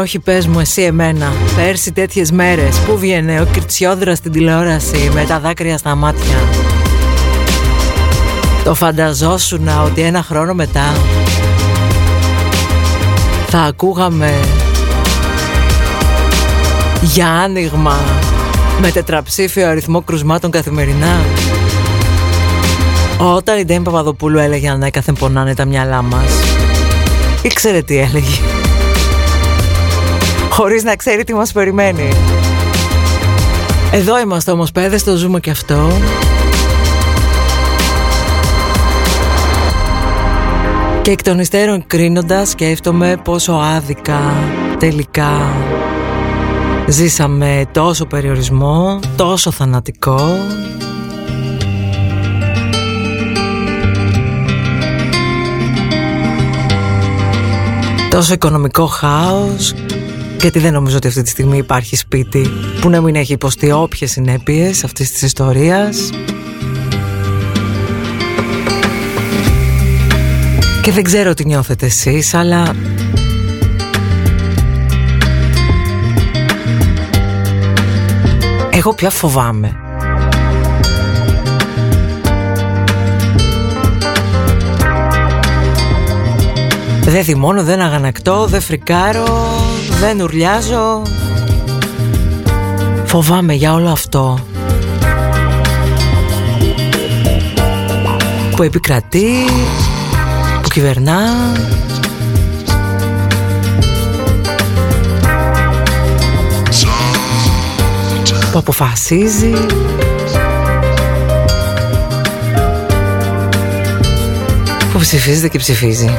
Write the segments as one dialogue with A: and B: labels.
A: Τώρα όχι πες μου εσύ εμένα. Πέρσι τέτοιες μέρες Πού βγαίνε ο Κυρτσιόδρας στην τηλεόραση Με τα δάκρυα στα μάτια; Το φανταζόσουνα ότι ένα χρόνο μετά Θα ακούγαμε Για άνοιγμα Με τετραψήφιο αριθμό κρουσμάτων καθημερινά. Όταν η Ντέμι Παπαδοπούλου έλεγε ανέκαθεν πονάνε τα μυαλά μας Ήξερε τι έλεγε χωρίς να ξέρει τι μας περιμένει. Εδώ είμαστε όμως παιδες, το ζούμε και αυτό. Και εκ των υστέρων κρίνοντας σκέφτομαι πόσο άδικα τελικά ζήσαμε τόσο περιορισμό, τόσο θανατικό τόσο οικονομικό χάος γιατί δεν νομίζω ότι αυτή τη στιγμή υπάρχει σπίτι που να μην έχει υποστεί όποιες συνέπειες αυτής της ιστορίας. Και δεν ξέρω τι νιώθετε εσείς, αλλά... Εγώ πια φοβάμαι. Δεν θυμώνω, δεν αγανακτώ, δεν φρικάρω δεν ουρλιάζω. Φοβάμαι για όλο αυτό Που επικρατεί Που κυβερνά. Που αποφασίζει. Που ψηφίζεται και ψηφίζει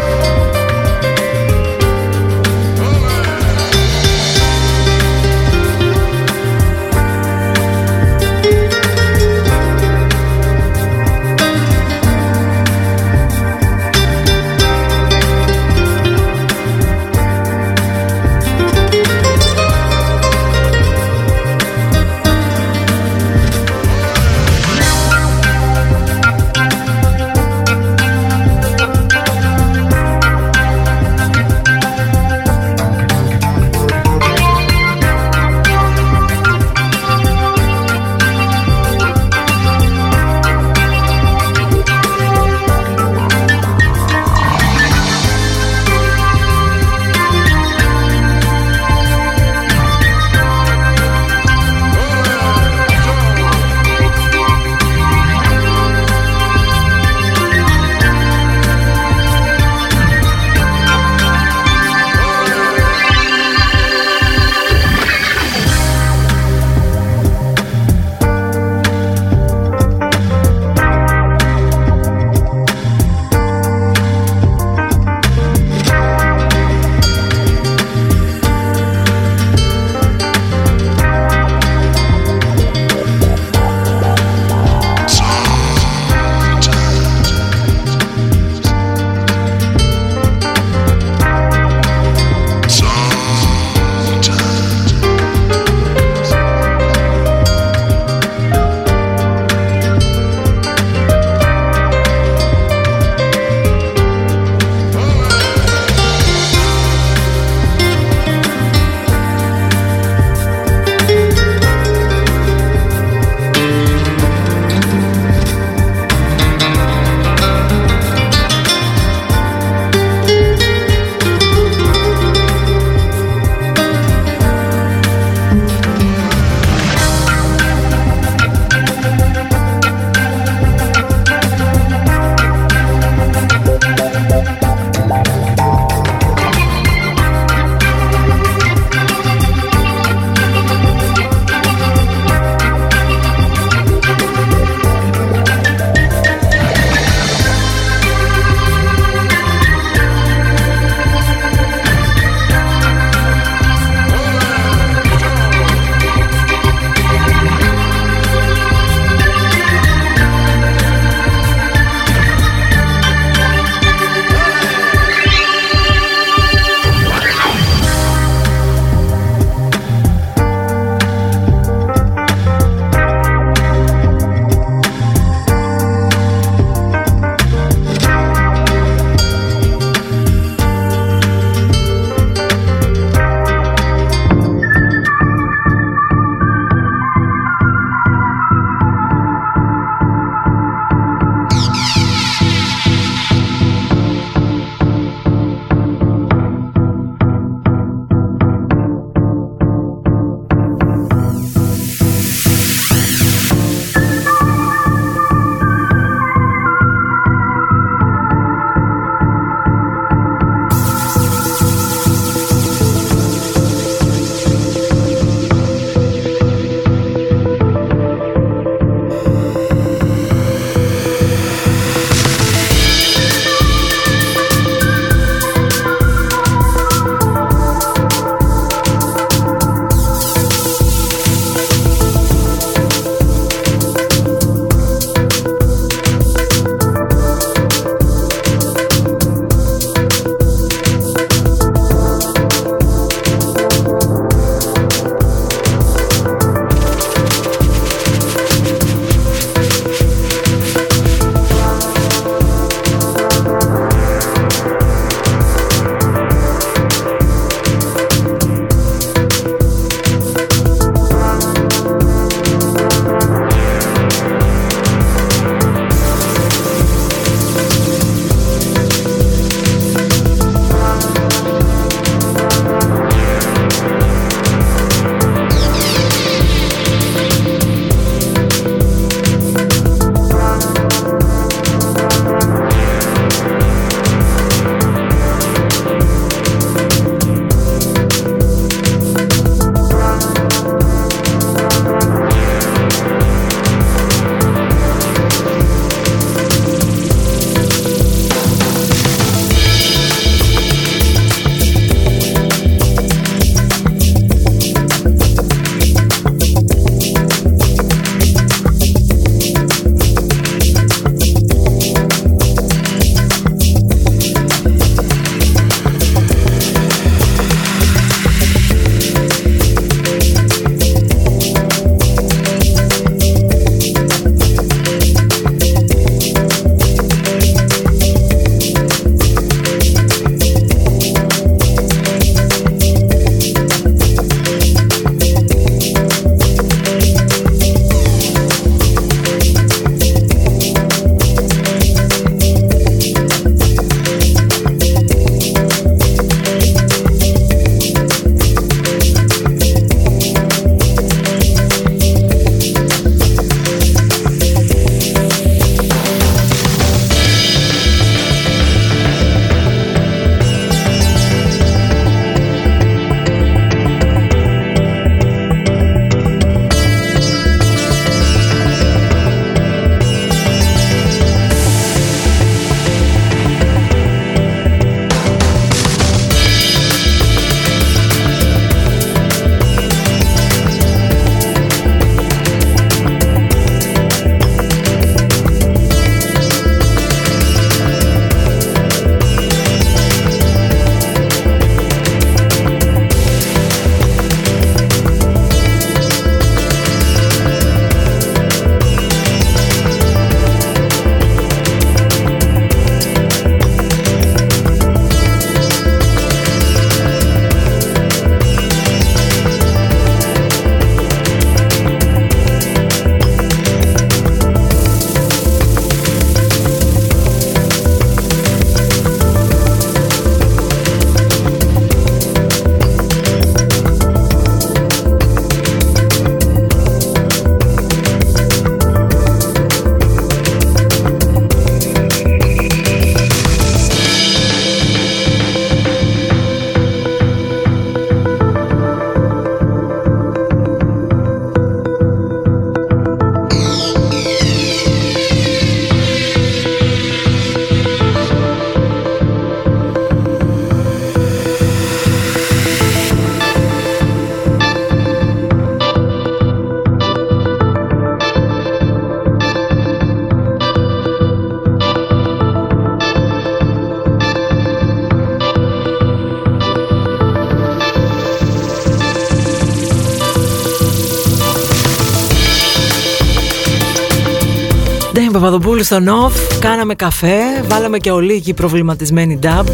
A: Παπαδοπούλου στο Νοφ, κάναμε καφέ, βάλαμε και ολίγη προβληματισμένη ντάμπ.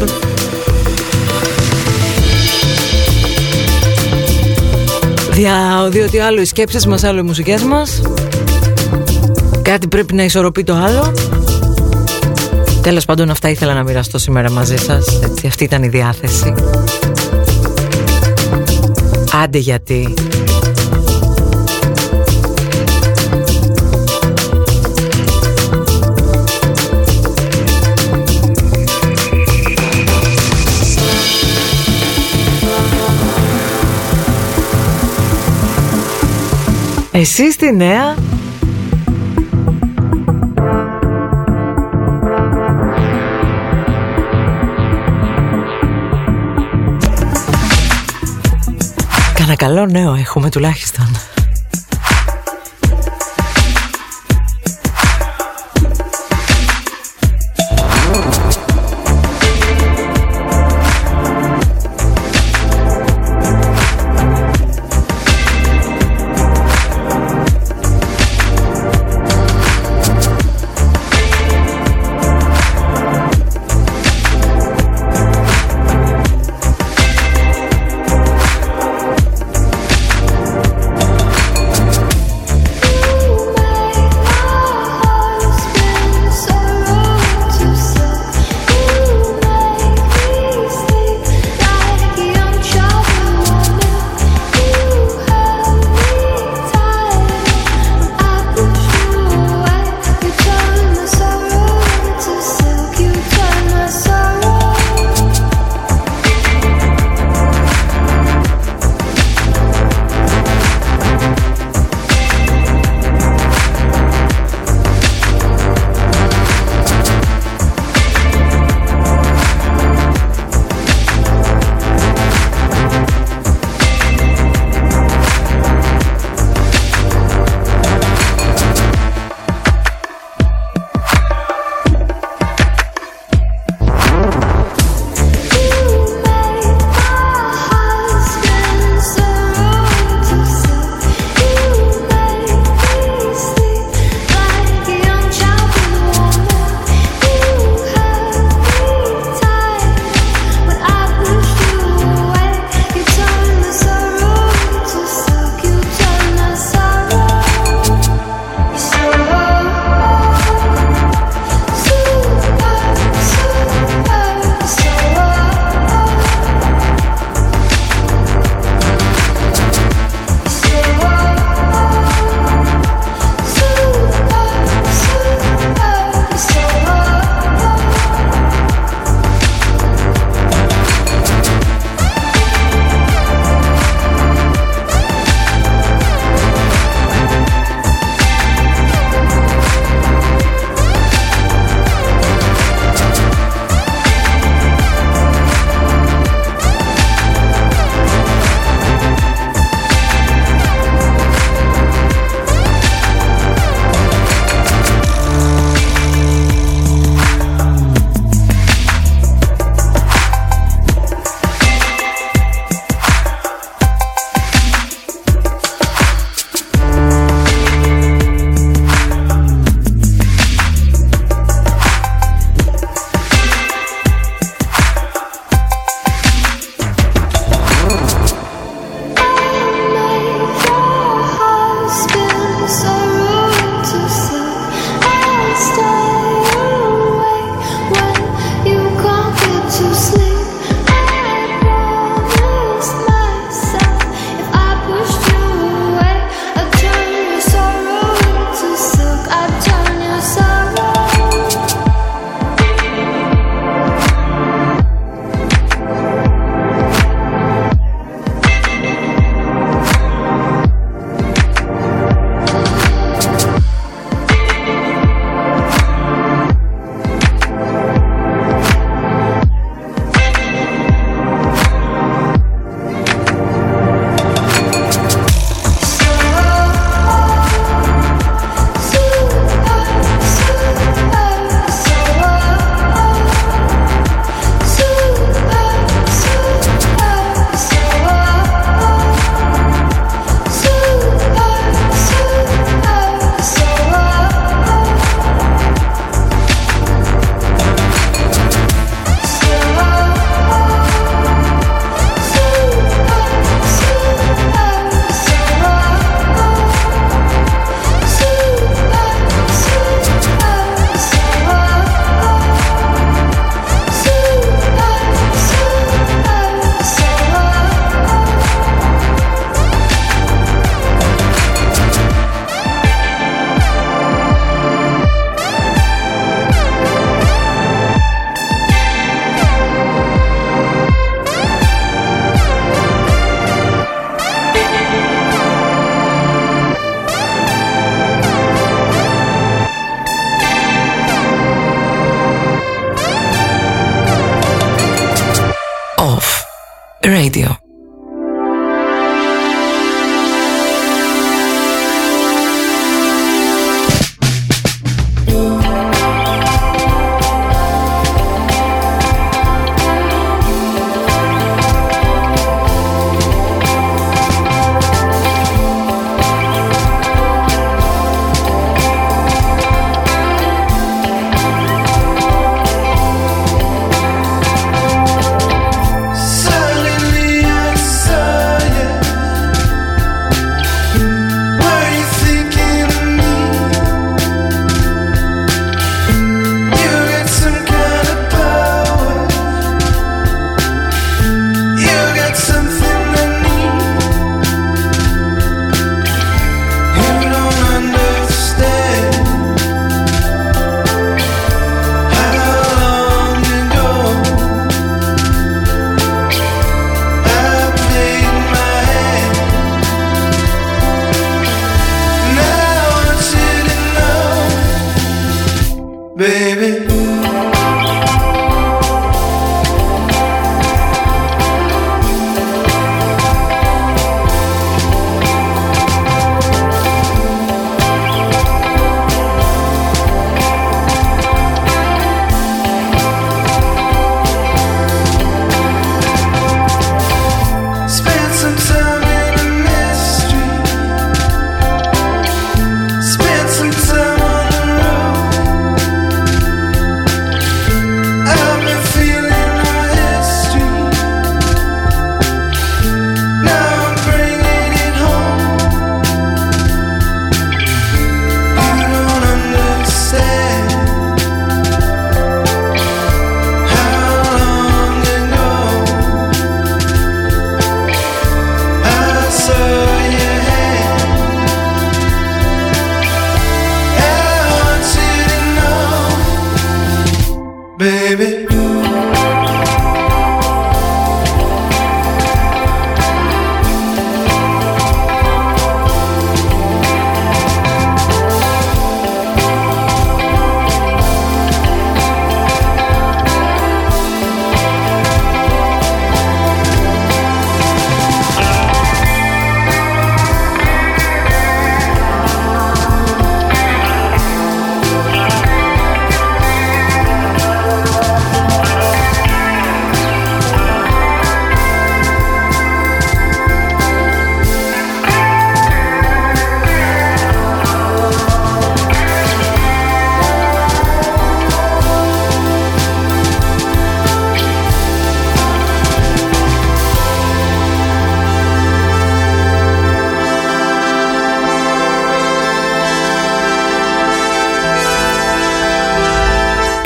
A: Δια, διότι άλλο οι σκέψεις μας, άλλο οι μουσικές μας. Κάτι πρέπει να ισορροπεί το άλλο. Τέλος πάντων αυτά ήθελα να μοιραστώ σήμερα μαζί σας. Έτσι, αυτή ήταν η διάθεση. Άντε γιατί. Εσύ στη νέα. Κάνα καλό νέο έχουμε τουλάχιστον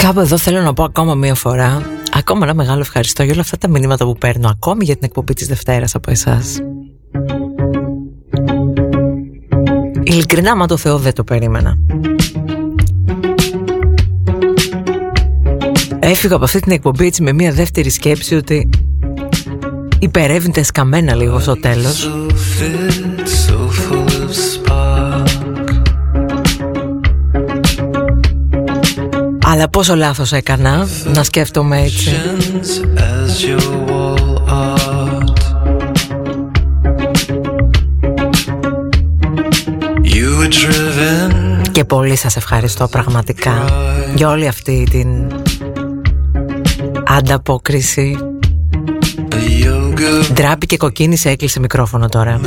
B: Κάπου εδώ θέλω να πω ακόμα μία φορά Ακόμα ένα μεγάλο ευχαριστώ για όλα αυτά τα μηνύματα που παίρνω Ακόμη για την εκπομπή της Δευτέρας από εσάς. Ειλικρινά, μα το Θεό δεν το περίμενα. Έφυγα από αυτή την εκπομπή έτσι με μία δεύτερη σκέψη ότι υπερεύνητες σκαμμένα λίγο στο τέλος Αλλά πόσο λάθος έκανα να σκέφτομαι έτσι. Και πολύ σας ευχαριστώ πραγματικά για όλη αυτή την ανταπόκριση. Ντράπη και κοκκίνησε έκλεισε μικρόφωνο τώρα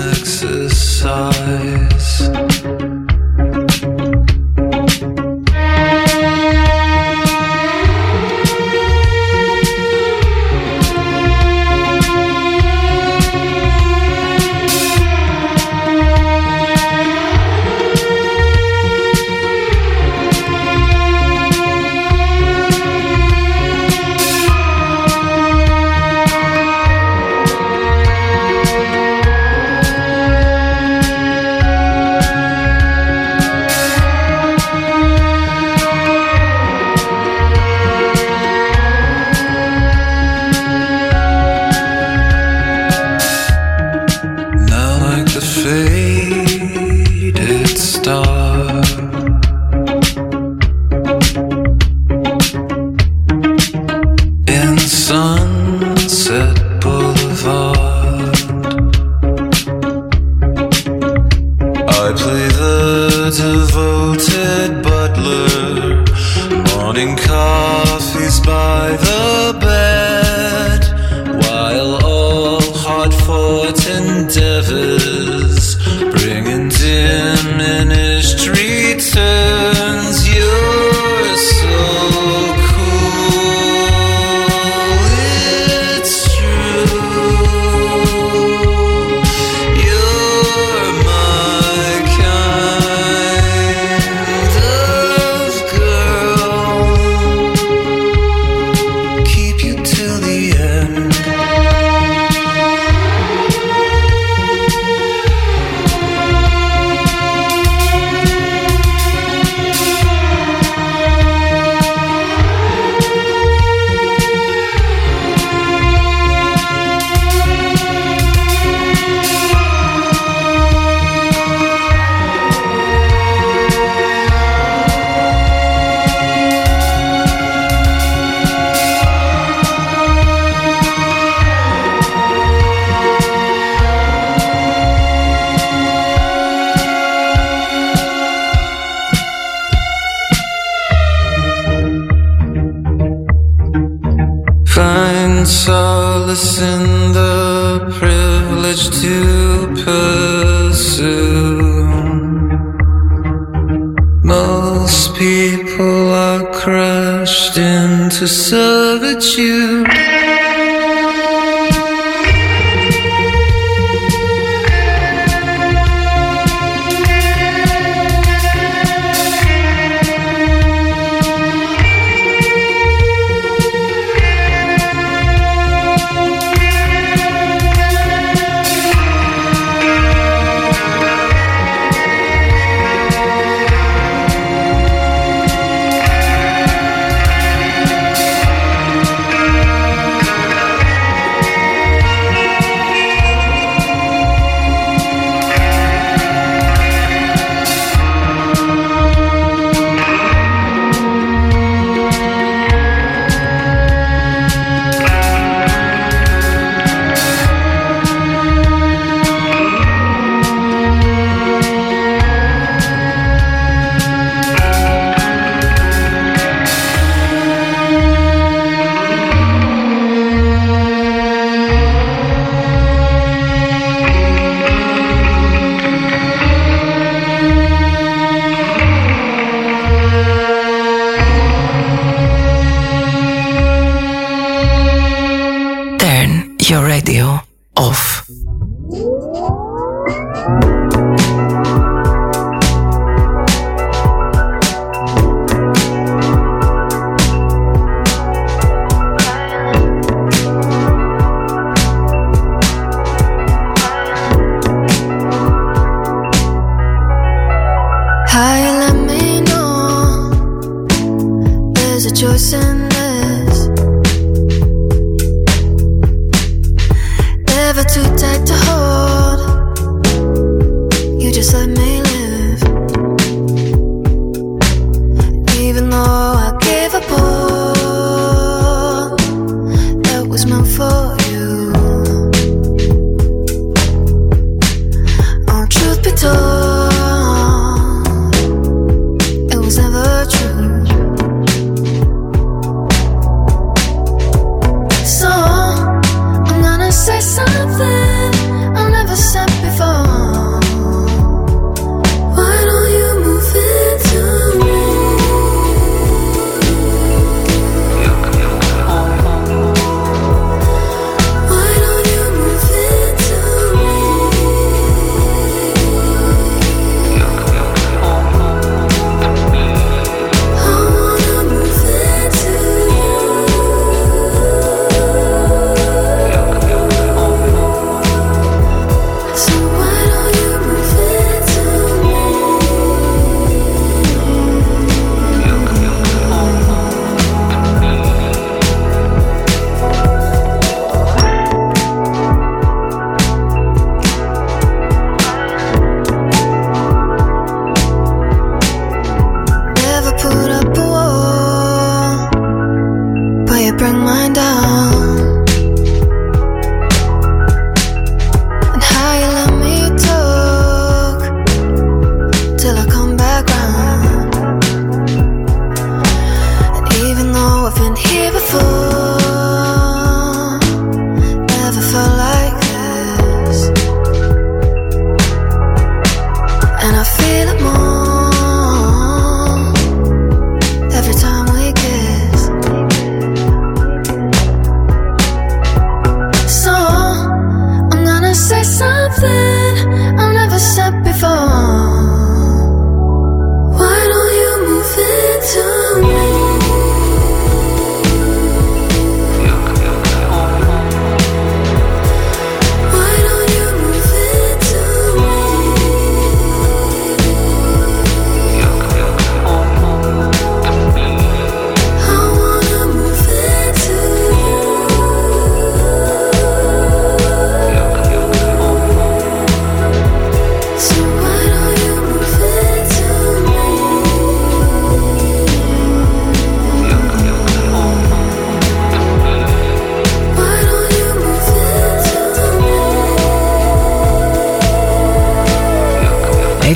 B: to serve that you.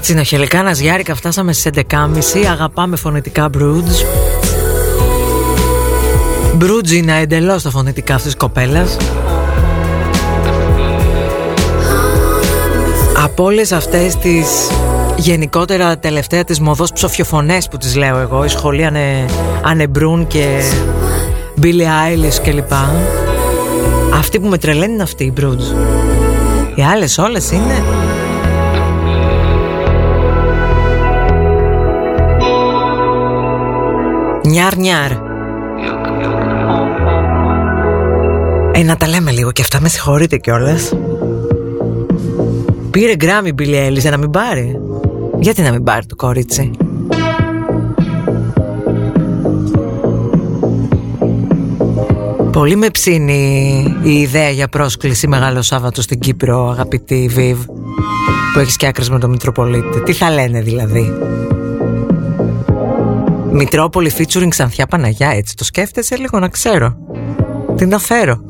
A: Συνοχελικά Ναζιάρικα φτάσαμε στις 11.30 Αγαπάμε φωνητικά Broods Broods είναι εντελώς τα φωνητικά αυτής της κοπέλας. Από όλες αυτές τις γενικότερα τελευταία της μοδός ψοφιοφωνές που τις λέω εγώ Η σχολή Ανε, Ανεμπρούν και Billie Eilish κλπ. Αυτή που με τρελαίνει είναι αυτή η Broods Οι άλλες όλες είναι Νιάρ νιάρ Ε, να τα λέμε λίγο και αυτά, με συγχωρείτε κιόλας. Πήρε γκράμι Μπιλι Έλιζε να μην πάρει; Γιατί να μην πάρει το κορίτσι; Πολύ με ψήνει η ιδέα για πρόσκληση Μεγάλο Σάββατο στην Κύπρο, αγαπητή Βιβ, που έχεις και άκρες με τον Μητροπολίτη. Τι θα λένε δηλαδή; Μητρόπολη featuring Ξανθιά Παναγιά έτσι το σκέφτεσαι λίγο να ξέρω. Τι να φέρω.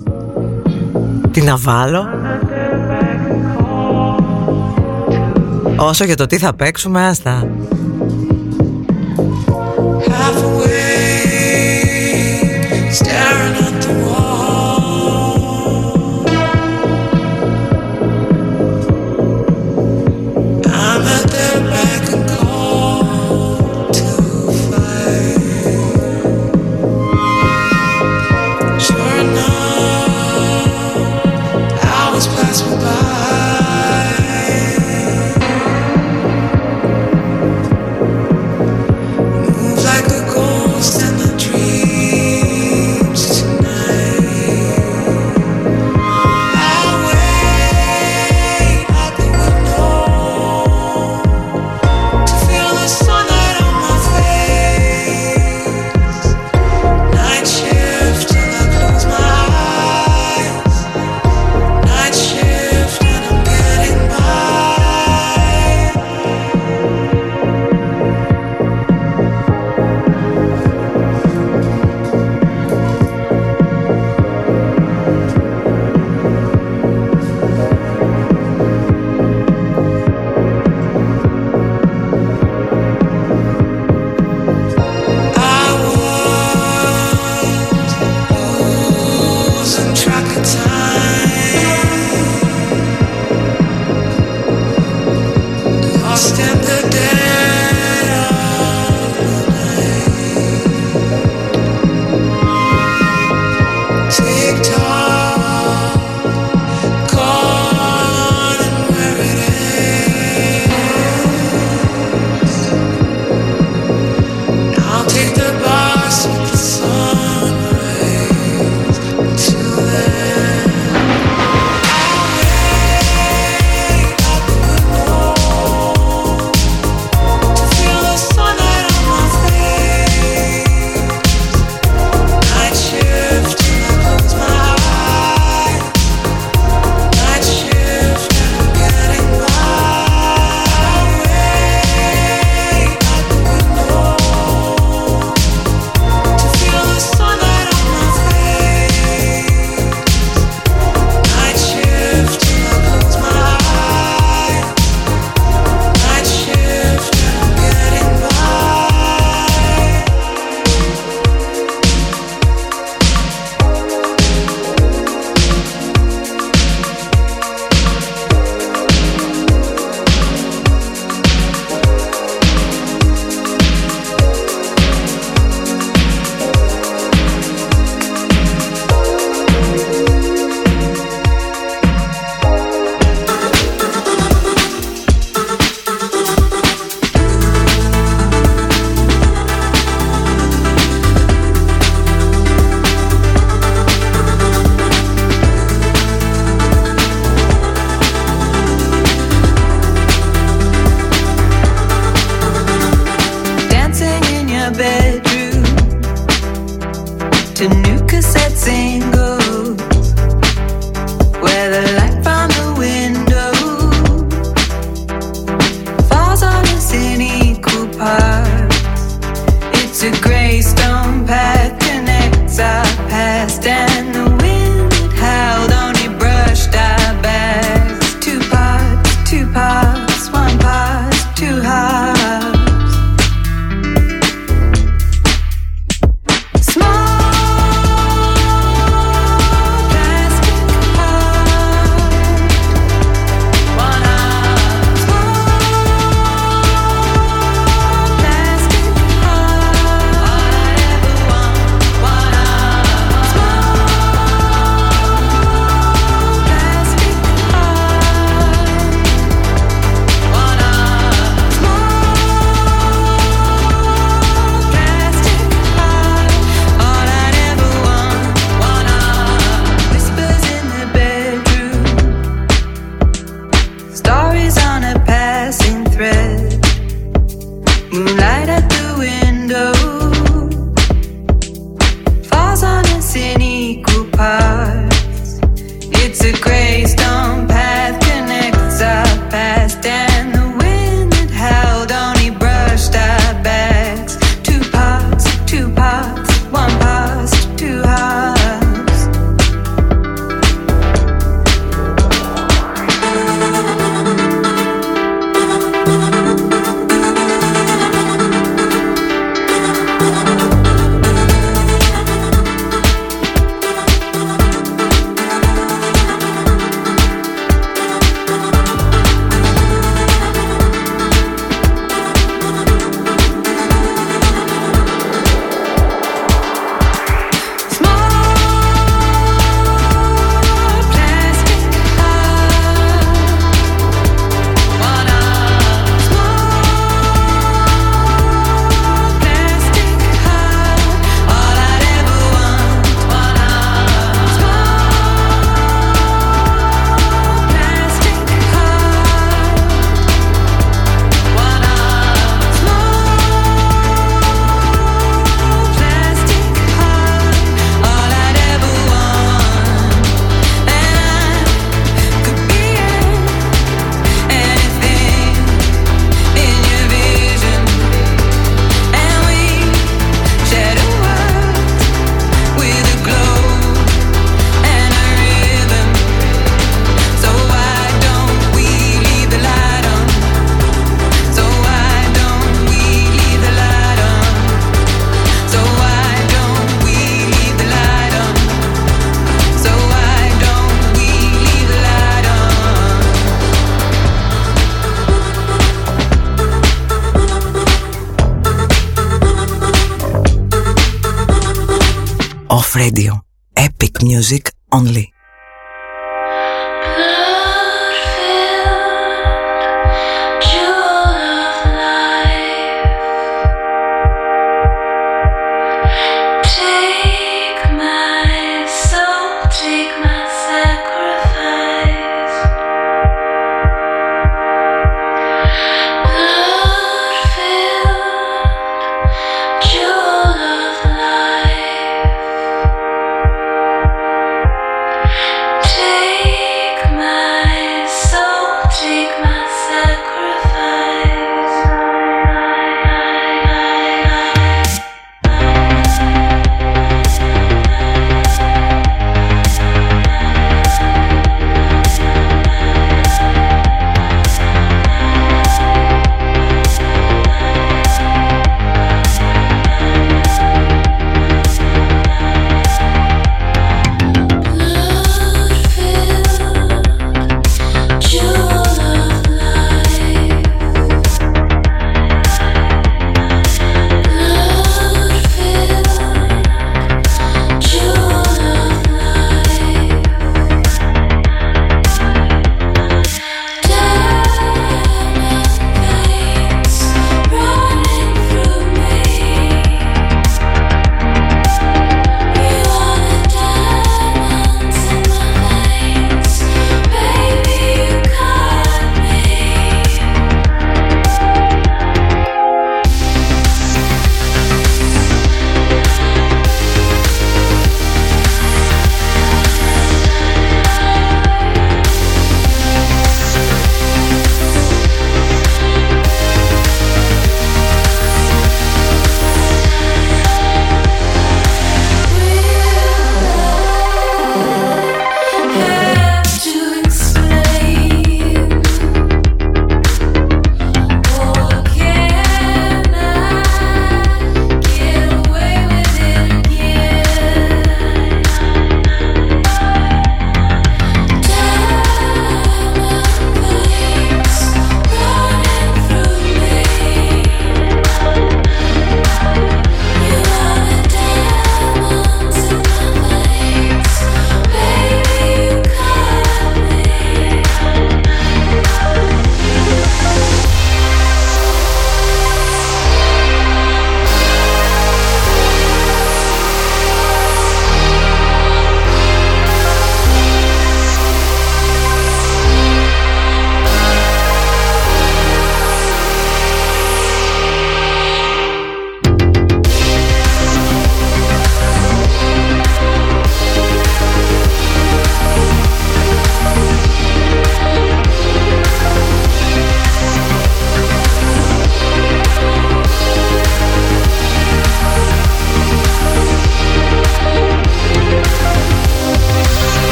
A: Τι να βάλω. Όσο για το τι θα παίξουμε άστα.
C: Like a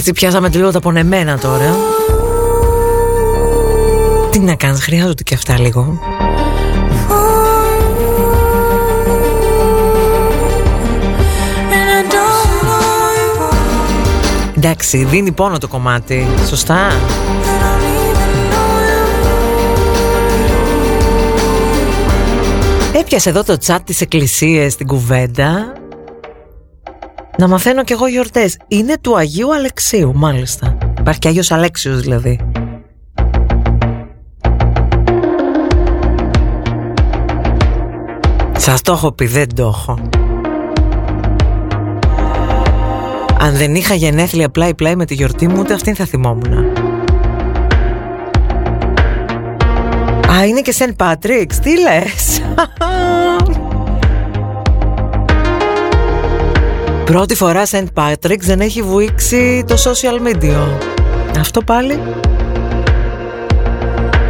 A: Έτσι πιάσαμε λίγο τα πονεμένα τώρα. Τι να κάνεις, χρειάζονται και αυτά λίγο. Εντάξει, δίνει πόνο το κομμάτι, σωστά. Έπιασε εδώ το τσάτ της εκκλησίας στην κουβέντα να μαθαίνω κι εγώ γιορτές. Είναι του Αγίου Αλεξίου, μάλιστα. Υπάρχει και Άγιος Αλέξιος δηλαδή. Σας το έχω πει, δεν το έχω. Αν δεν είχα γενέθλια πλάι-πλάι με τη γιορτή μου, ούτε αυτήν θα θυμόμουν. Α, είναι και Σεν Πάτριξ, τι λες; Πρώτη φορά St. Patrick's δεν έχει βουήξει το social media. Αυτό πάλι.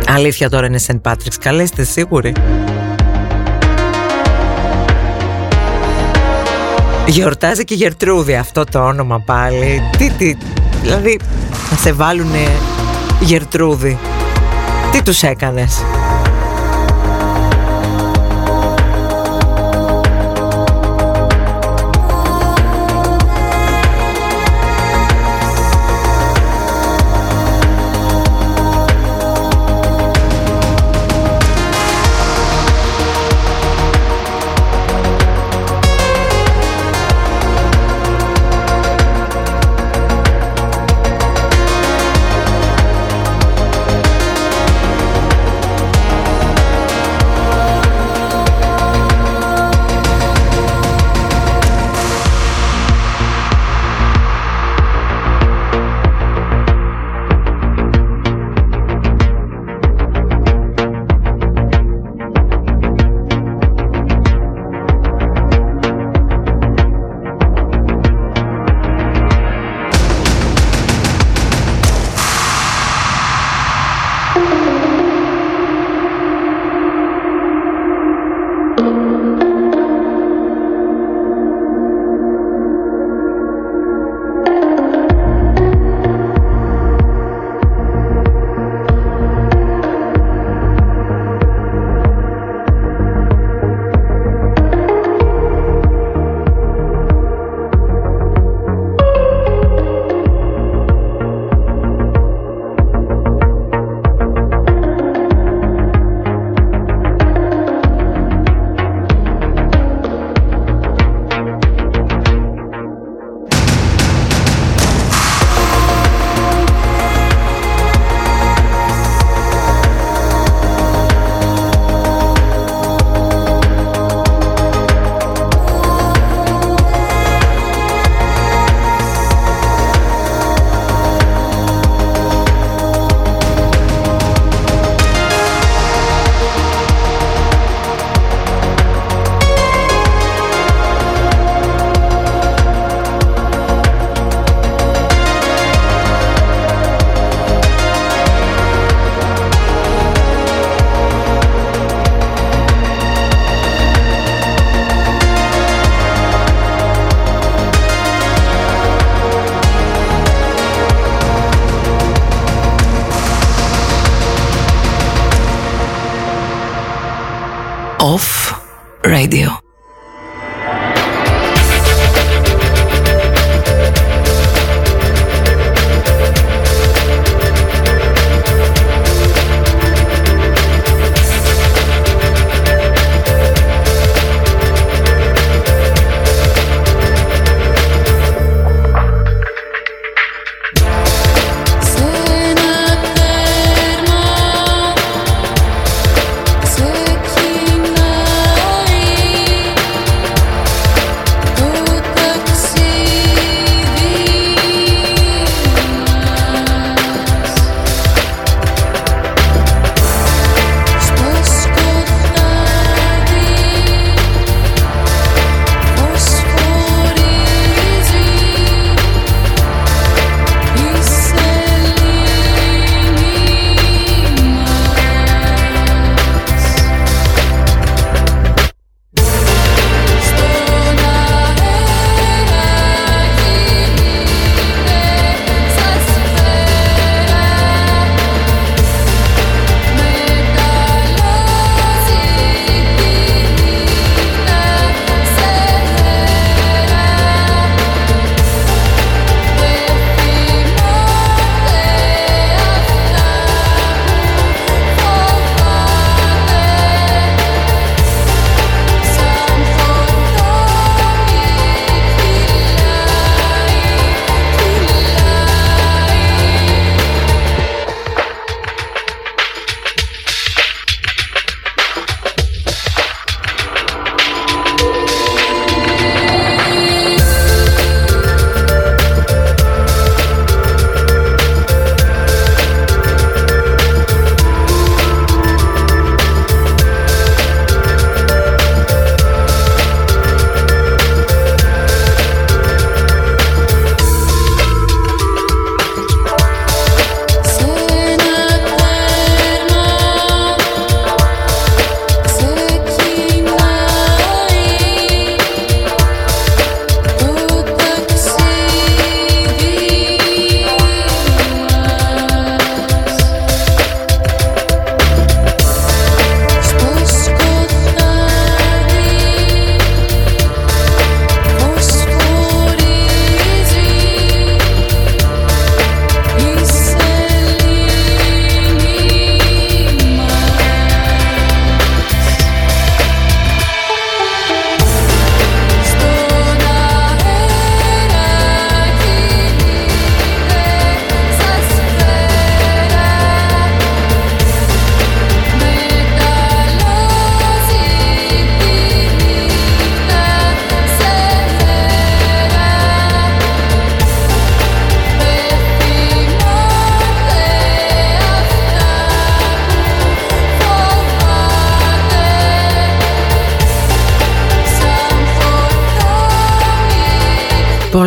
A: Αλήθεια τώρα είναι St. Patrick's. Καλέ είστε σίγουροι. Γιορτάζει και η Γερτρούδη αυτό το όνομα πάλι. Τι, τι, δηλαδή να σε βάλουνε Γερτρούδη. Τι τους έκανες;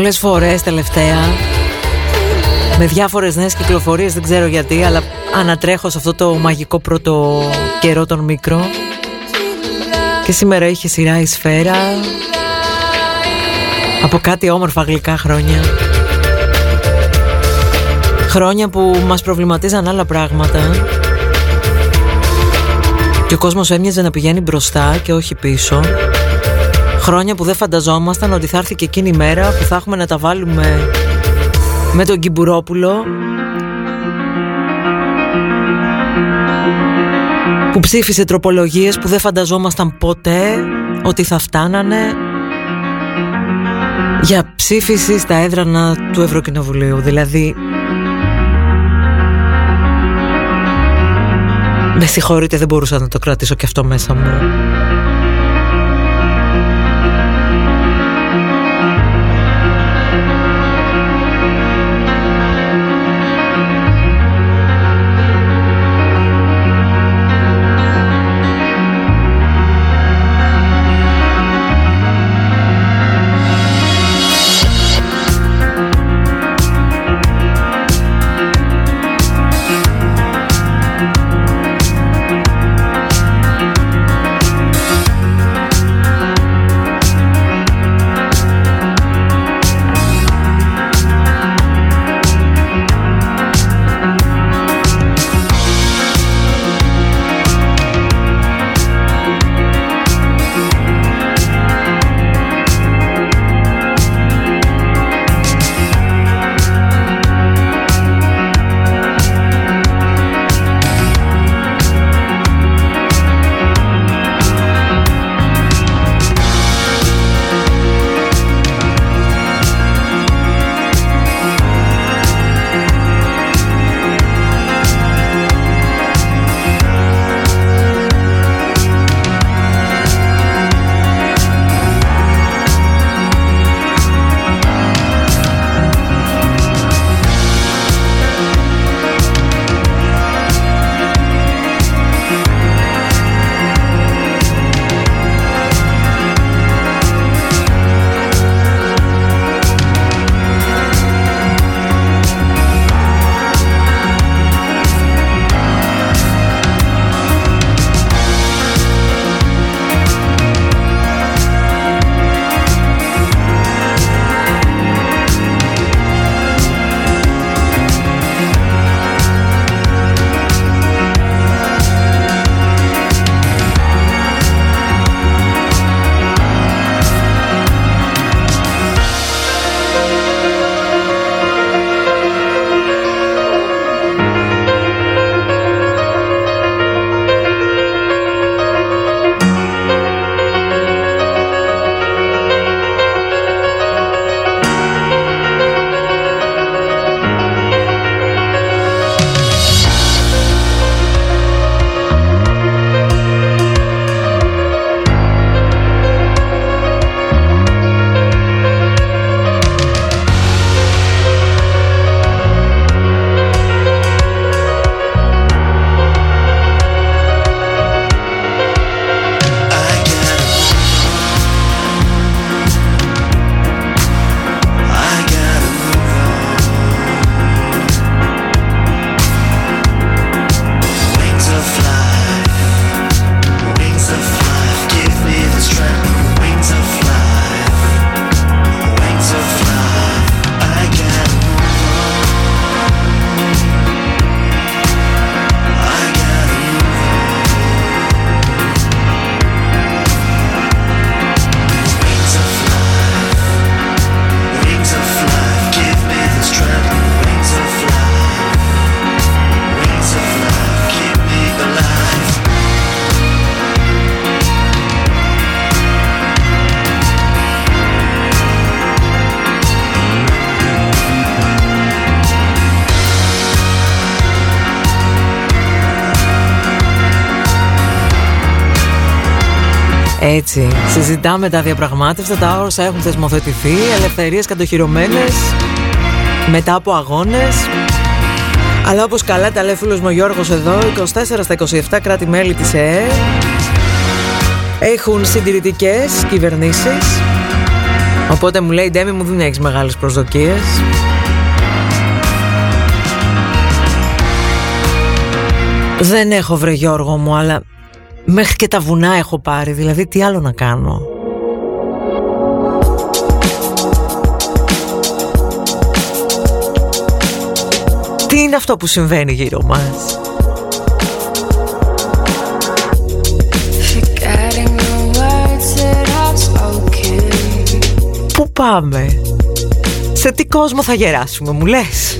A: Πολλές φορές τελευταία. Με διάφορες νέες κυκλοφορίες δεν ξέρω γιατί αλλά ανατρέχω σε αυτό το μαγικό πρώτο καιρό των μικρό. Και σήμερα είχε σειρά η σφαίρα. Από κάτι όμορφα γλυκά χρόνια. Χρόνια που μας προβληματίζαν άλλα πράγματα. Και ο κόσμος έμοιαζε να πηγαίνει μπροστά και όχι πίσω Χρόνια που δεν φανταζόμασταν ότι θα έρθει και εκείνη η μέρα που θα έχουμε να τα βάλουμε με τον Κιμπουρόπουλο που ψήφισε τροπολογίες που δεν φανταζόμασταν ποτέ ότι θα φτάνανε για ψήφιση στα έδρανα του Ευρωκοινοβουλίου. Δηλαδή Με συγχωρείτε δεν μπορούσα να το κρατήσω και αυτό μέσα μου Έτσι, συζητάμε τα διαπραγμάτευτα, τα όσα έχουν θεσμοθετηθεί, ελευθερίες κατοχυρωμένες μετά από αγώνες. Αλλά όπως καλά τα λέει φίλος μου ο Γιώργος εδώ, 24 στα 27 κράτη-μέλη της ΕΕ έχουν συντηρητικές κυβερνήσεις Οπότε μου λέει Ντέμι μου δεν έχεις μεγάλες προσδοκίες Δεν έχω βρε Γιώργο μου αλλά μέχρι και τα βουνά έχω πάρει Δηλαδή τι άλλο να κάνω. Τι είναι αυτό που συμβαίνει γύρω μας; Πού πάμε; Σε τι κόσμο θα γεράσουμε μου λες;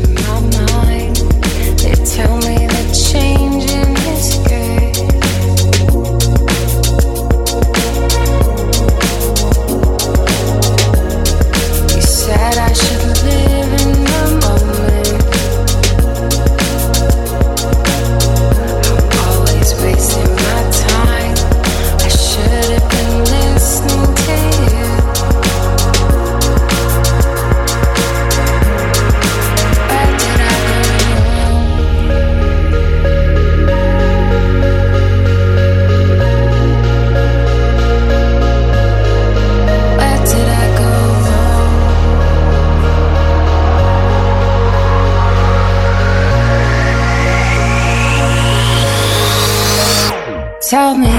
D: Tell me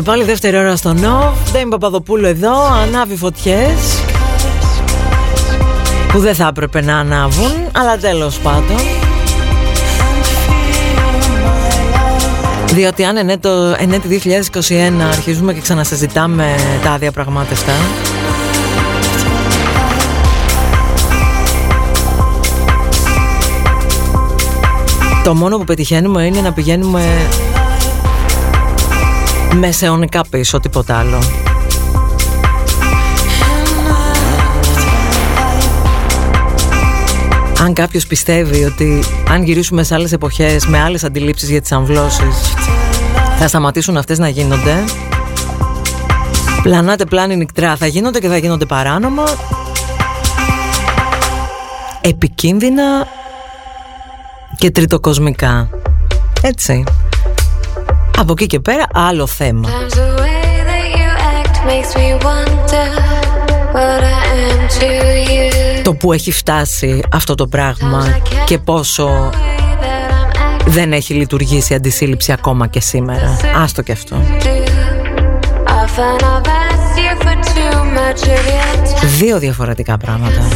E: είμαστε πάλι δεύτερη ώρα στο ΝΟΒ Δεν Παπαδοπούλου εδώ Ανάβει φωτιές Που δεν θα έπρεπε να ανάβουν Αλλά τέλος πάντων. Διότι αν ενέ το 2021 αρχίζουμε και ξανασυζητάμε τα αδιαπραγμάτευτα. Το μόνο που πετυχαίνουμε είναι να πηγαίνουμε μεσαιωνικά πίσω, τίποτα άλλο. Αν κάποιος πιστεύει ότι αν γυρίσουμε σε άλλες εποχές με άλλες αντιλήψεις για τις αμβλώσεις θα σταματήσουν αυτές να γίνονται. Πλανάτε πλάνη νικτρά θα γίνονται και θα γίνονται παράνομα. Επικίνδυνα και τριτοκοσμικά. Έτσι από εκεί και πέρα άλλο θέμα. Το που έχει φτάσει αυτό το πράγμα Και πόσο δεν έχει λειτουργήσει η αντισύλληψη ακόμα και σήμερα. Άστο και αυτό. Δύο διαφορετικά πράγματα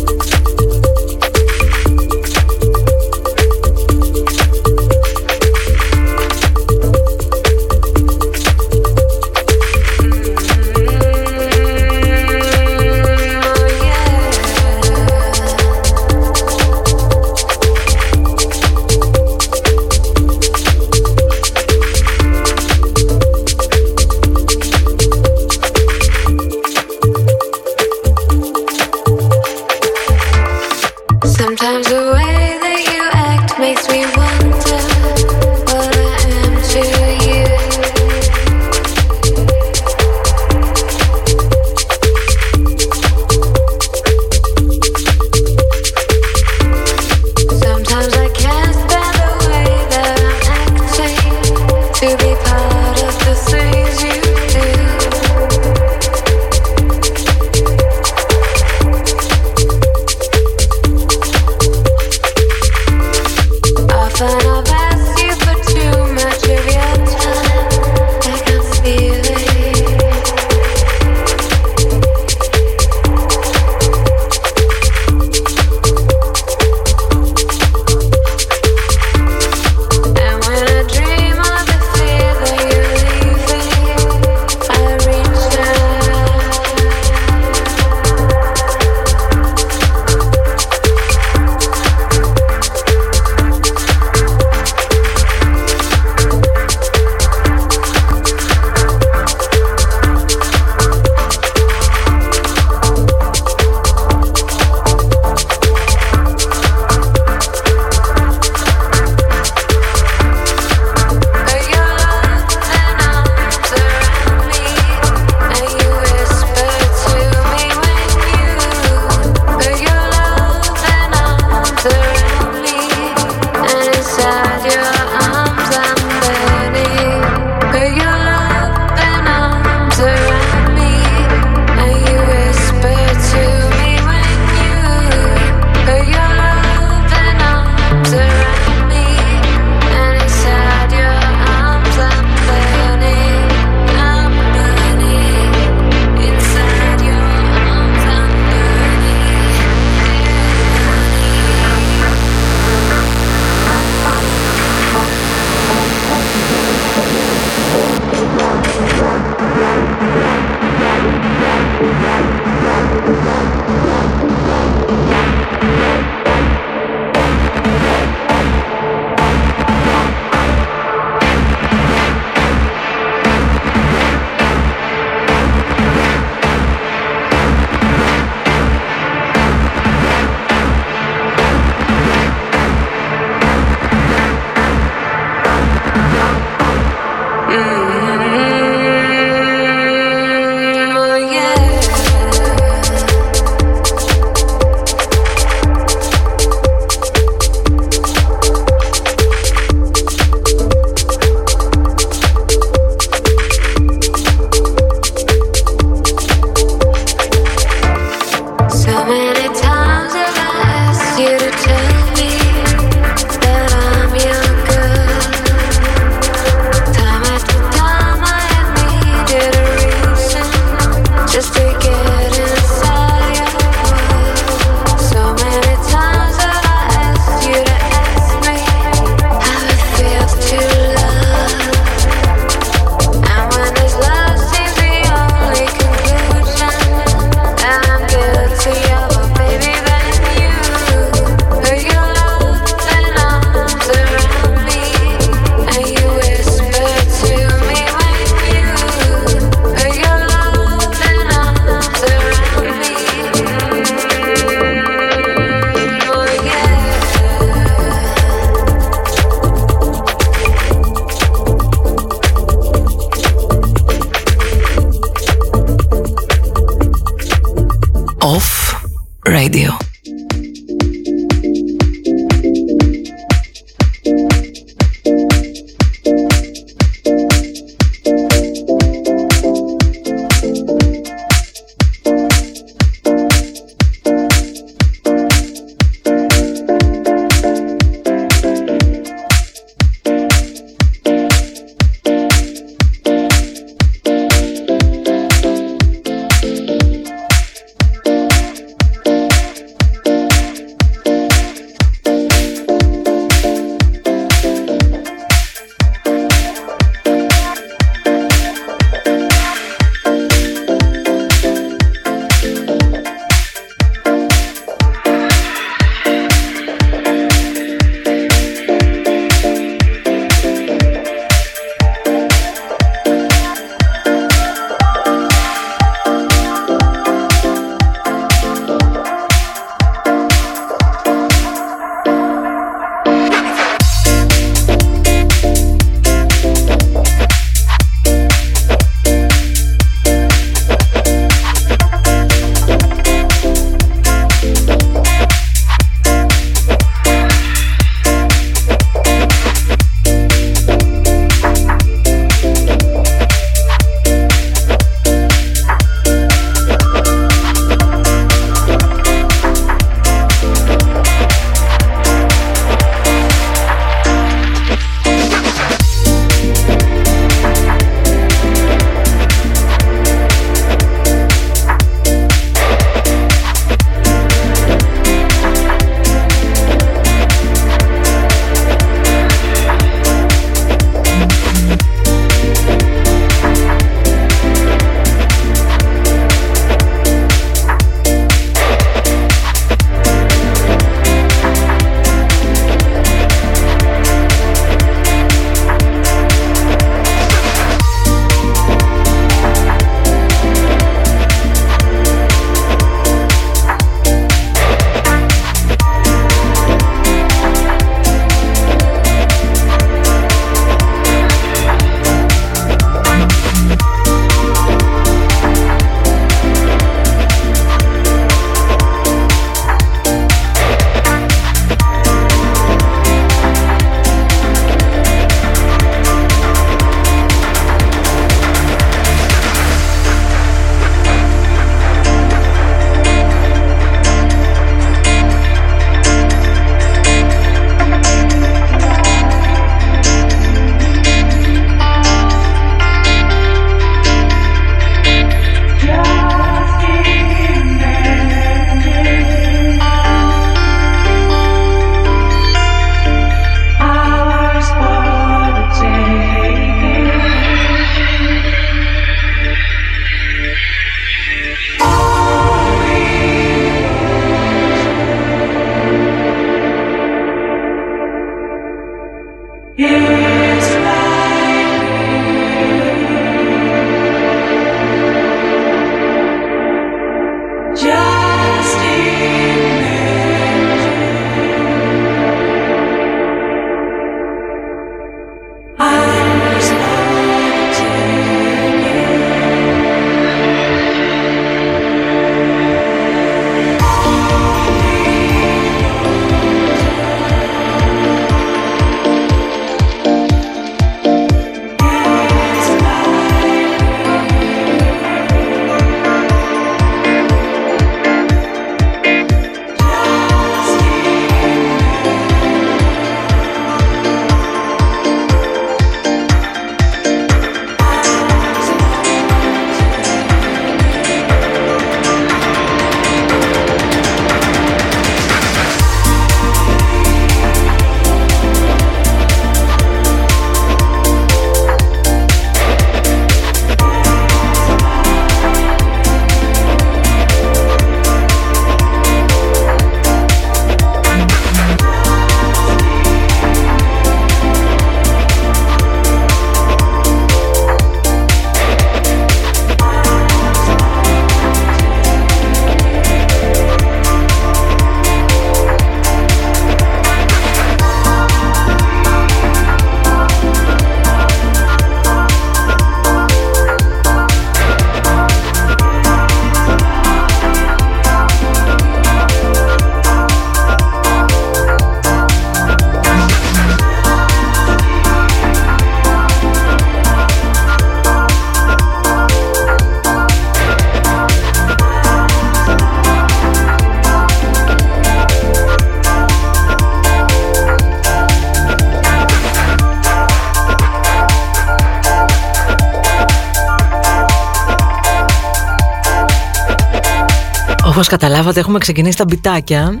A: Όπως καταλάβατε έχουμε ξεκινήσει τα μπιτάκια.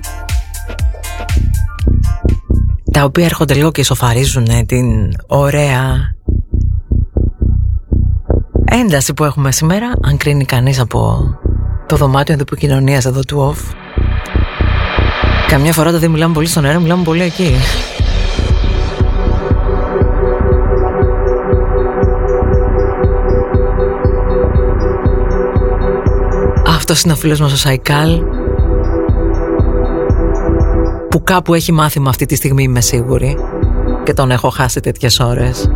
A: Τα οποία έρχονται λίγο και ισοφαρίζουν την ωραία ένταση που έχουμε σήμερα. Αν κρίνει κανείς από το δωμάτιο επικοινωνία εδώ του off. Καμιά φορά δεν μιλάμε πολύ στον αέρα, μιλάμε πολύ εκεί Αυτός είναι ο φίλος μας ο Σαϊκάλ που κάπου έχει μάθημα αυτή τη στιγμή είμαι σίγουρη και τον έχω χάσει τέτοιες ώρες.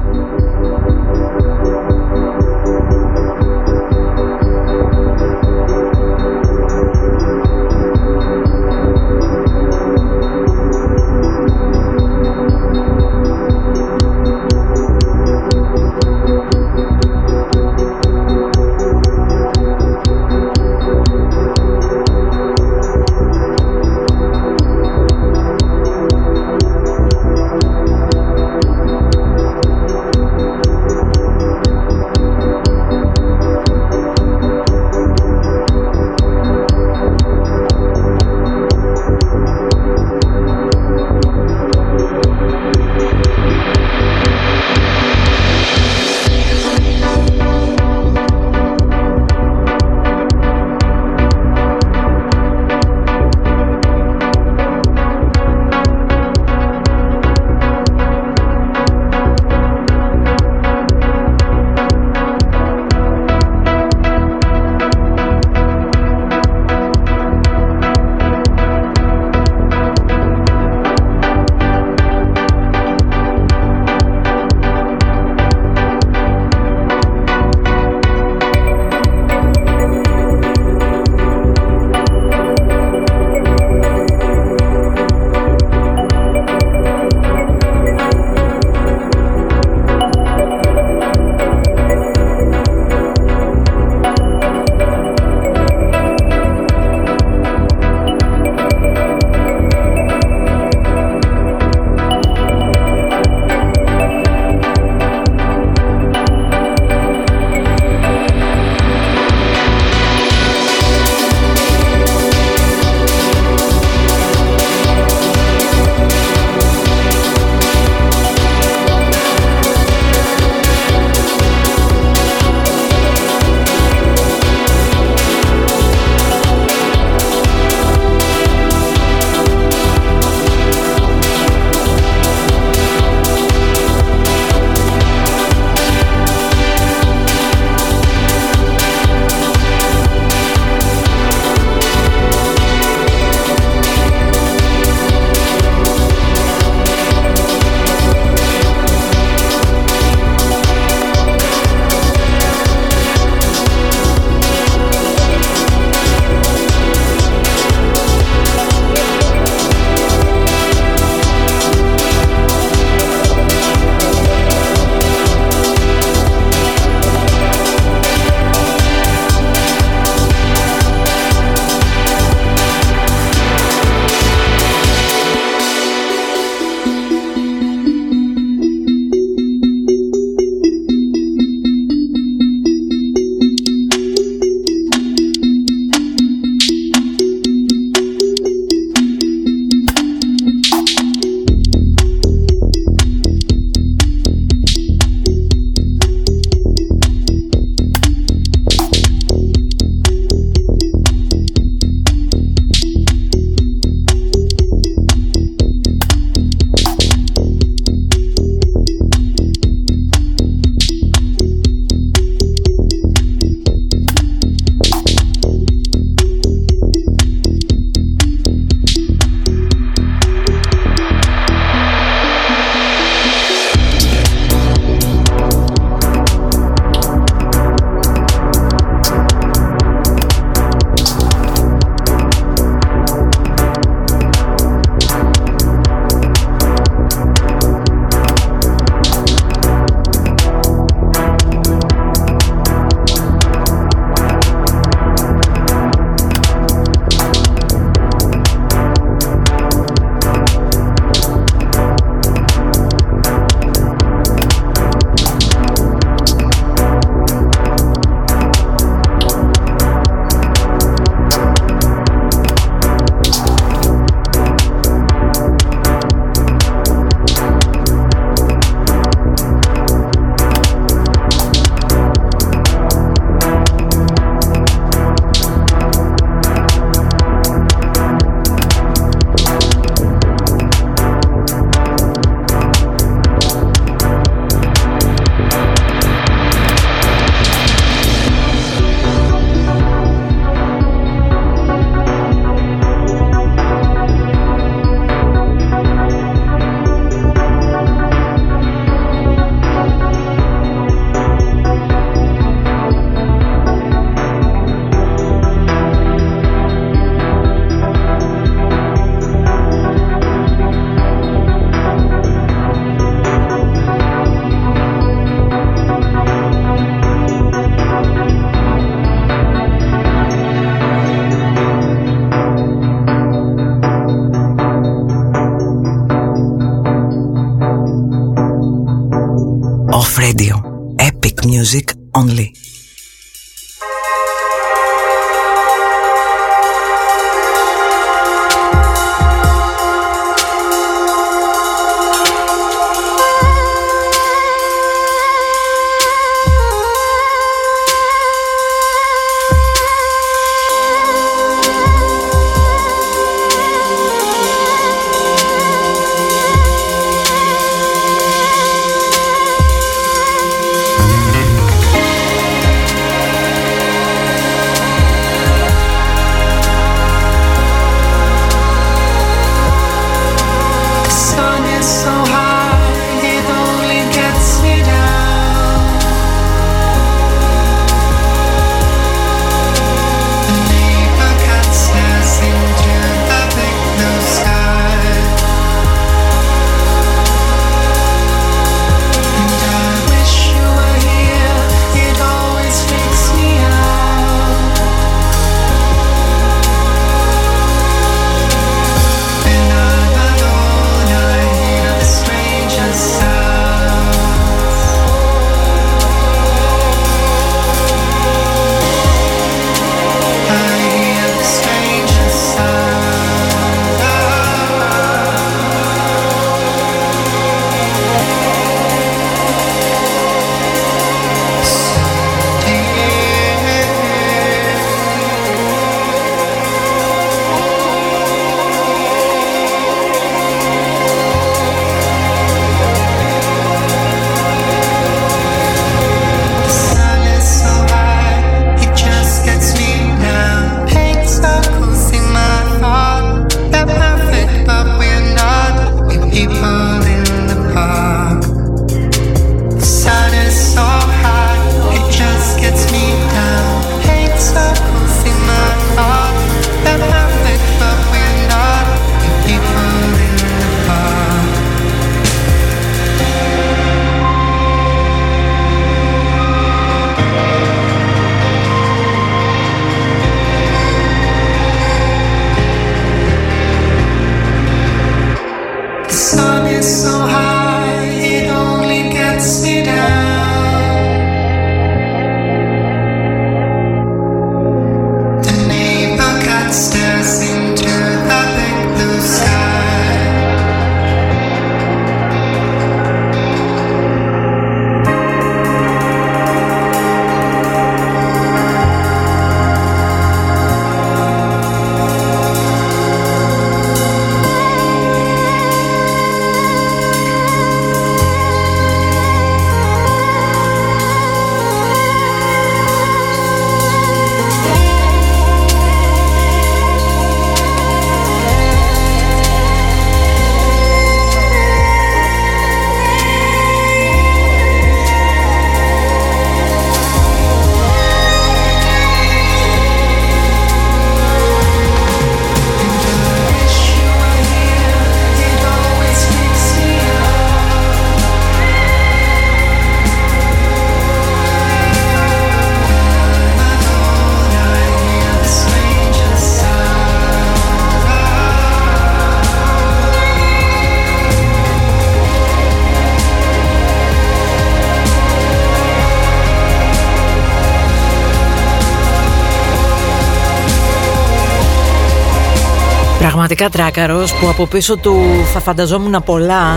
A: Πραγματικά τράκαρος που από πίσω του θα φανταζόμουν πολλά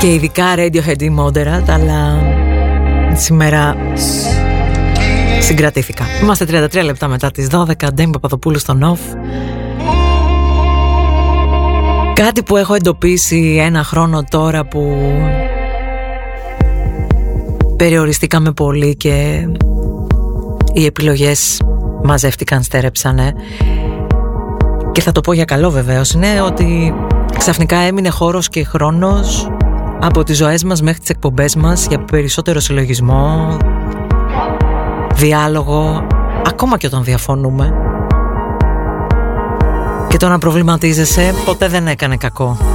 A: και ειδικά Radiohead ή Moderat αλλά σήμερα συγκρατήθηκα. Είμαστε 33 λεπτά μετά τις 12, Ντέμι Παπαδοπούλου στο Νοφ. Κάτι που έχω εντοπίσει ένα χρόνο τώρα που περιοριστήκαμε πολύ και οι επιλογές μαζεύτηκαν, στέρεψανε και θα το πω για καλό βεβαίως είναι ότι ξαφνικά έμεινε χώρος και χρόνος από τις ζωές μας μέχρι τις εκπομπές μας για περισσότερο συλλογισμό, διάλογο, ακόμα και όταν διαφωνούμε. Και το να προβληματίζεσαι ποτέ δεν έκανε κακό.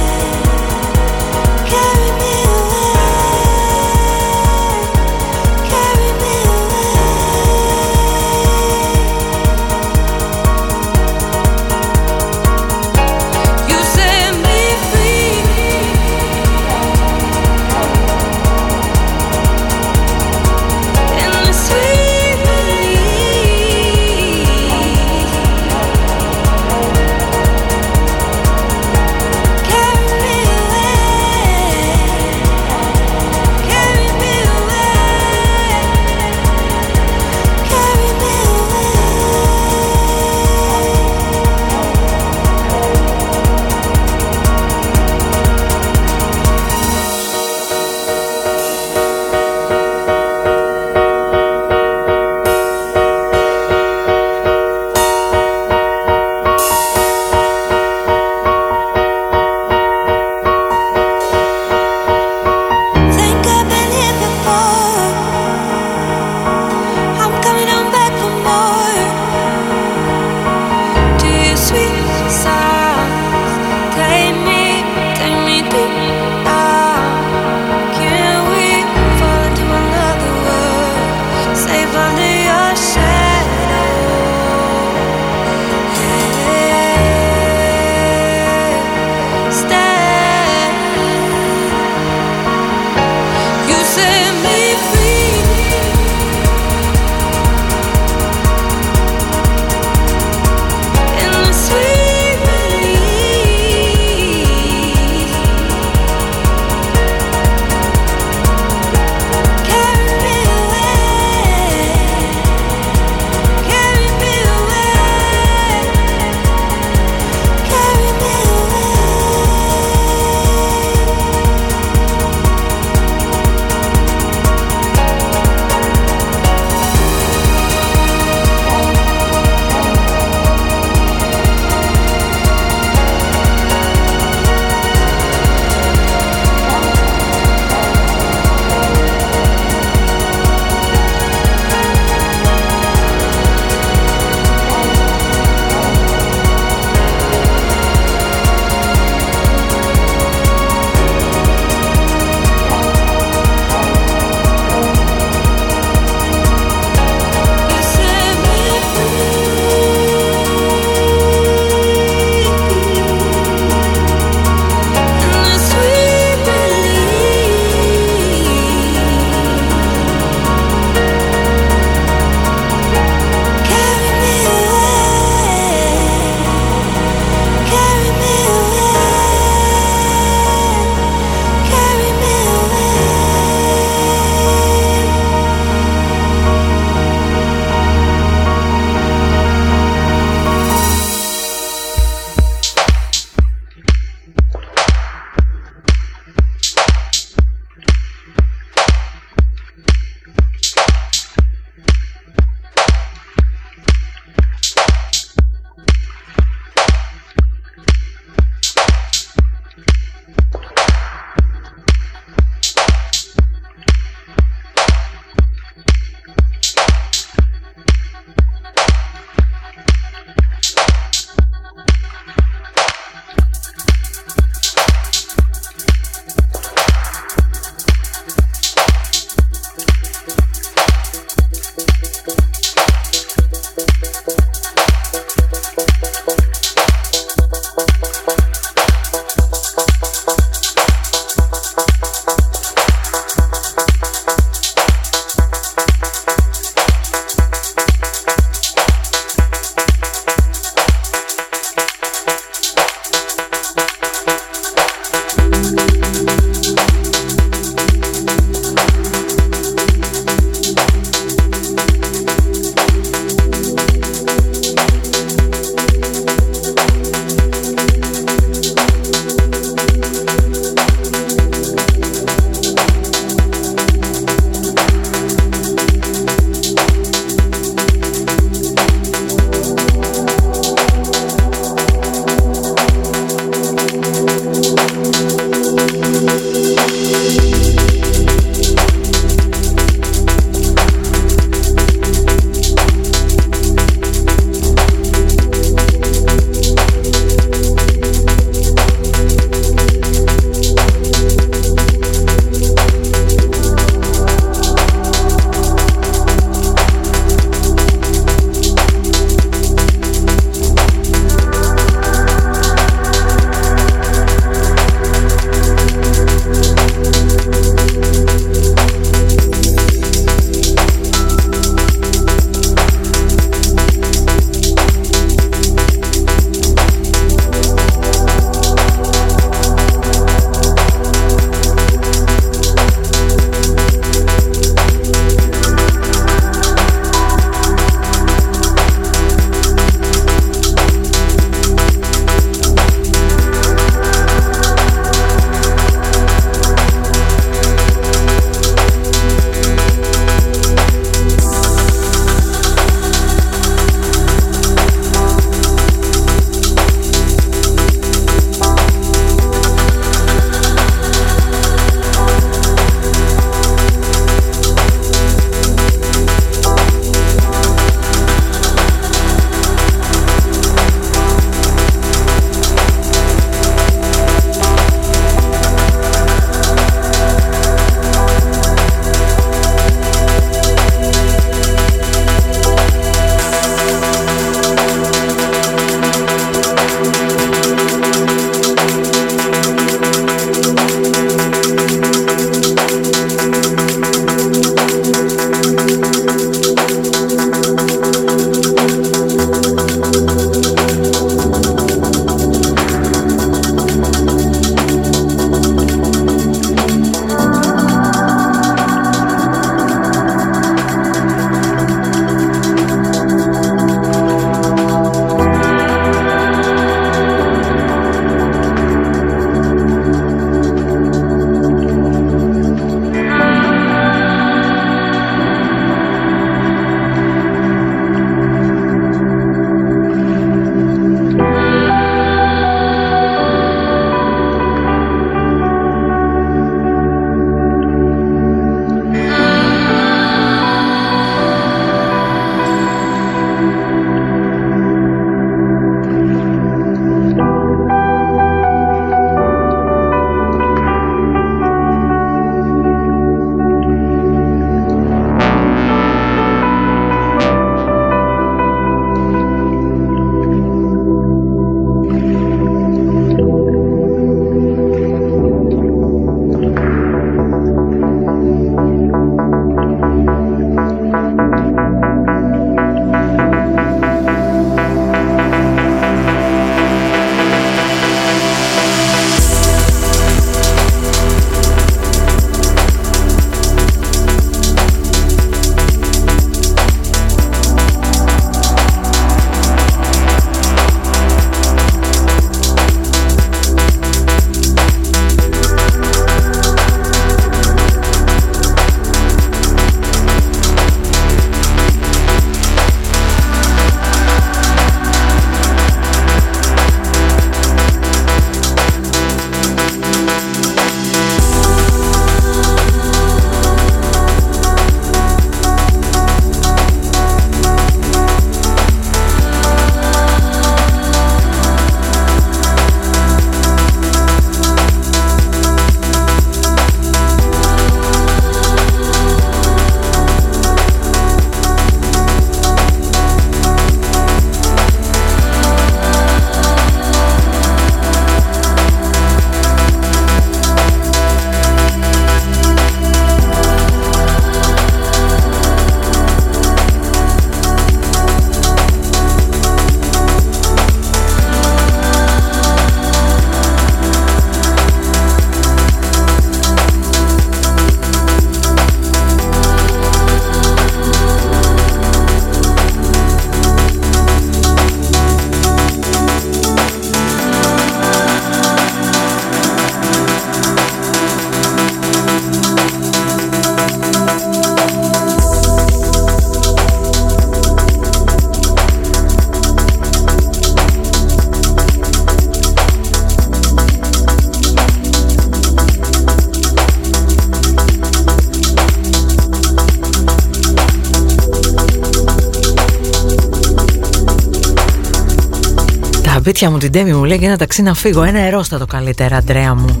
A: Τα μπίτια μου την τέμη μου λέει για ένα ταξί να φύγω. Ένα ερώστατο καλύτερα Αντρέα μου.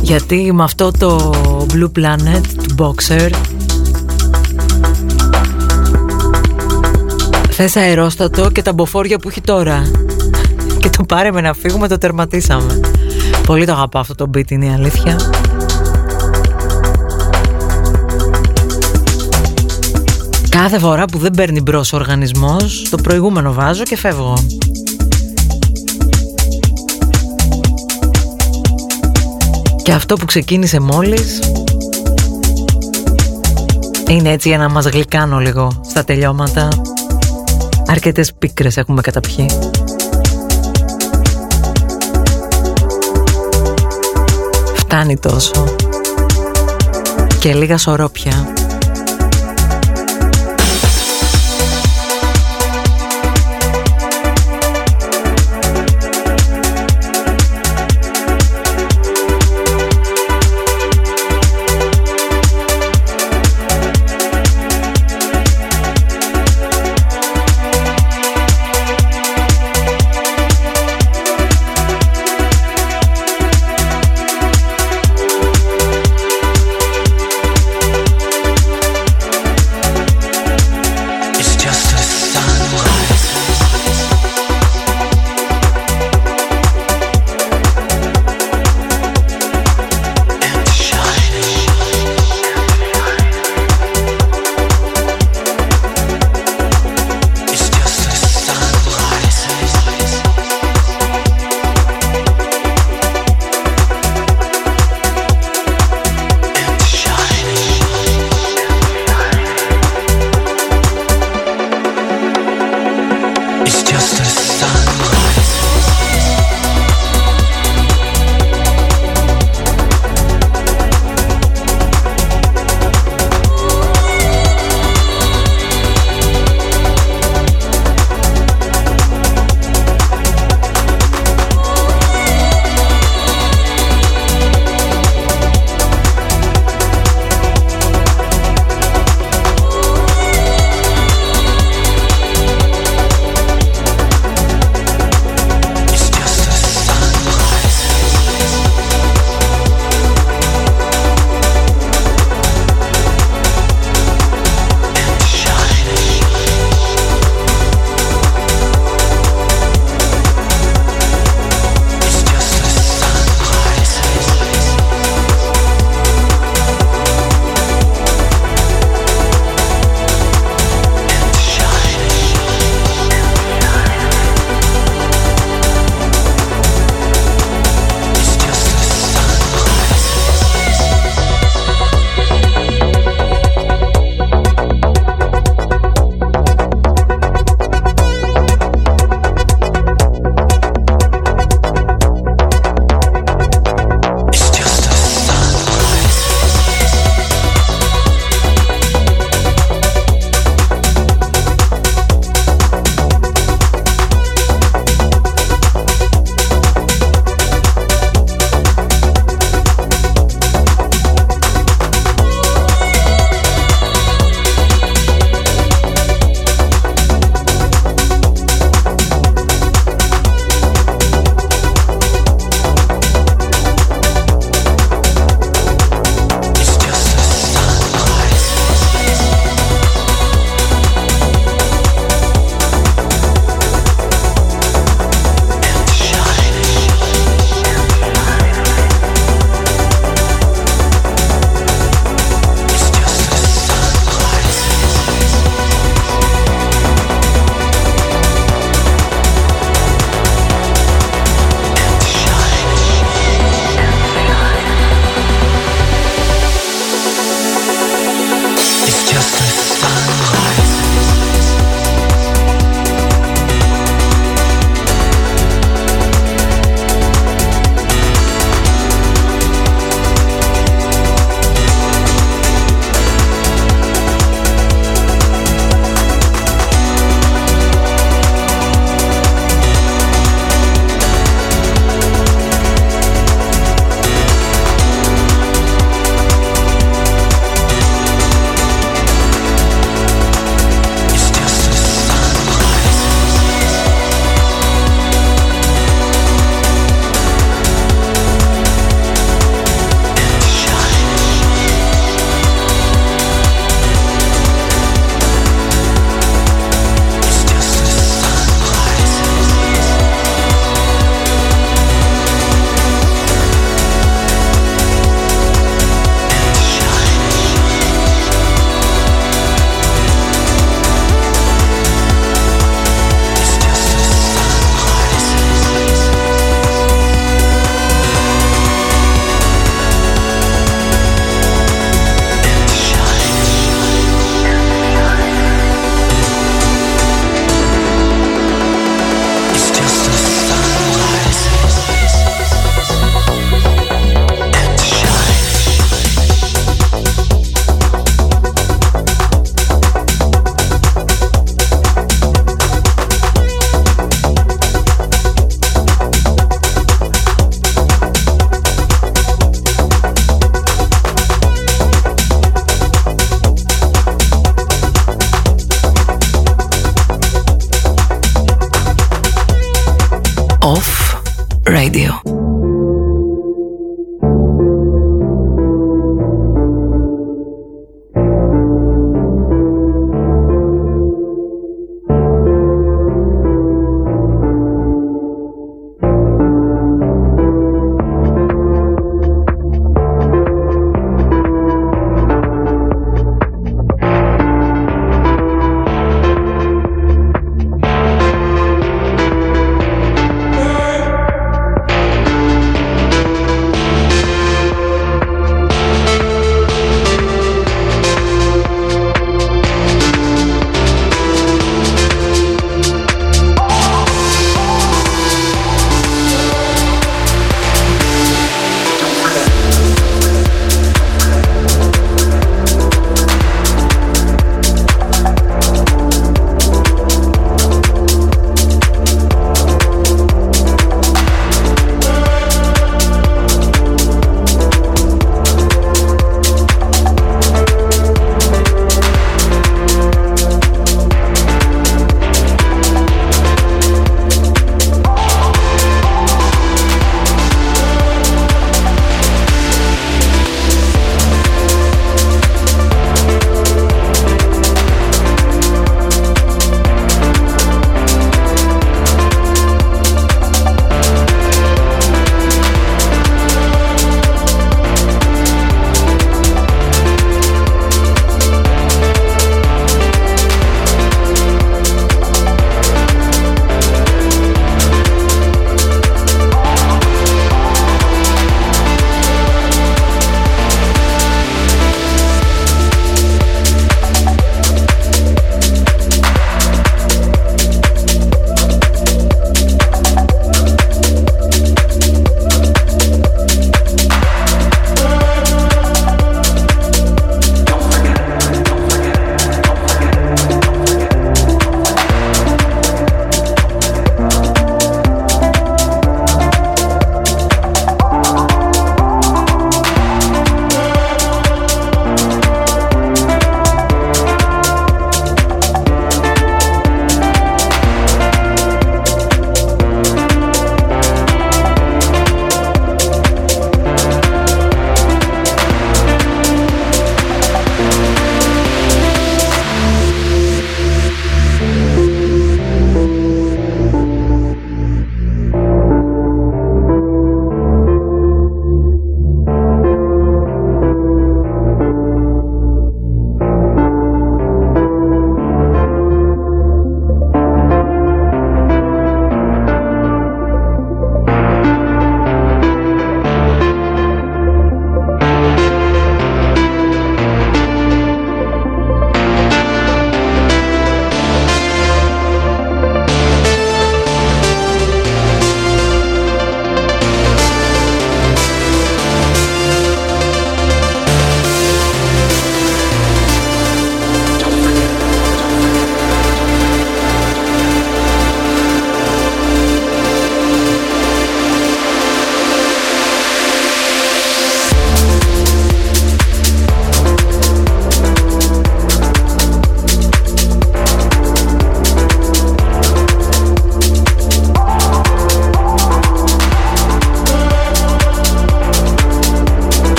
A: Γιατί με αυτό το Blue Planet του Boxer Θες αερόστατο και τα μποφόρια που έχει τώρα. Και το πάρε με να φύγουμε το τερματίσαμε. Πολύ το αγαπάω αυτό το beat είναι η αλήθεια. Κάθε φορά που δεν παίρνει μπρος ο οργανισμός Το προηγούμενο βάζω και φεύγω Και αυτό που ξεκίνησε μόλις Είναι έτσι για να μας γλυκάνω λίγο στα τελειώματα. Αρκετές πίκρες έχουμε καταπιεί. Φτάνει τόσο. Και λίγα σωρόπια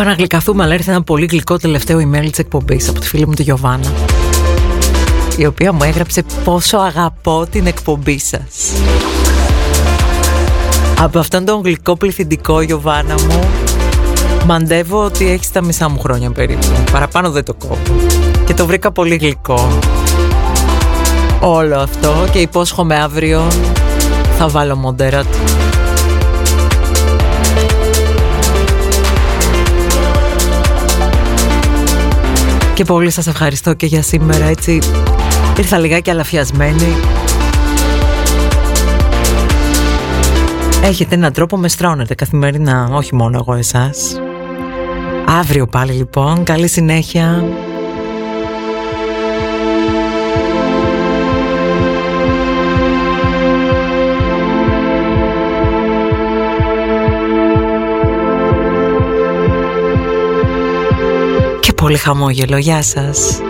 A: Είπα να γλυκαθούμε, αλλά ήρθε ένα πολύ γλυκό τελευταίο email της εκπομπής από τη φίλη μου τη Γιωβάνα. Η οποία μου έγραψε πόσο αγαπώ την εκπομπή σας. Από αυτόν τον γλυκό πληθυντικό, Γιωβάνα μου, μαντεύω ότι έχεις τα μισά μου χρόνια περίπου. Παραπάνω δεν το κόβω. Και το βρήκα πολύ γλυκό. Όλο αυτό και υπόσχομαι αύριο θα βάλω μοντέρα του. Και πολύ σας ευχαριστώ και για σήμερα έτσι. Ήρθα λιγάκι αλαφιασμένη. Έχετε έναν τρόπο με στρώνετε καθημερινά Όχι μόνο εγώ εσάς. Αύριο πάλι λοιπόν. Καλή συνέχεια πολύ χαμόγελο. Γεια σας.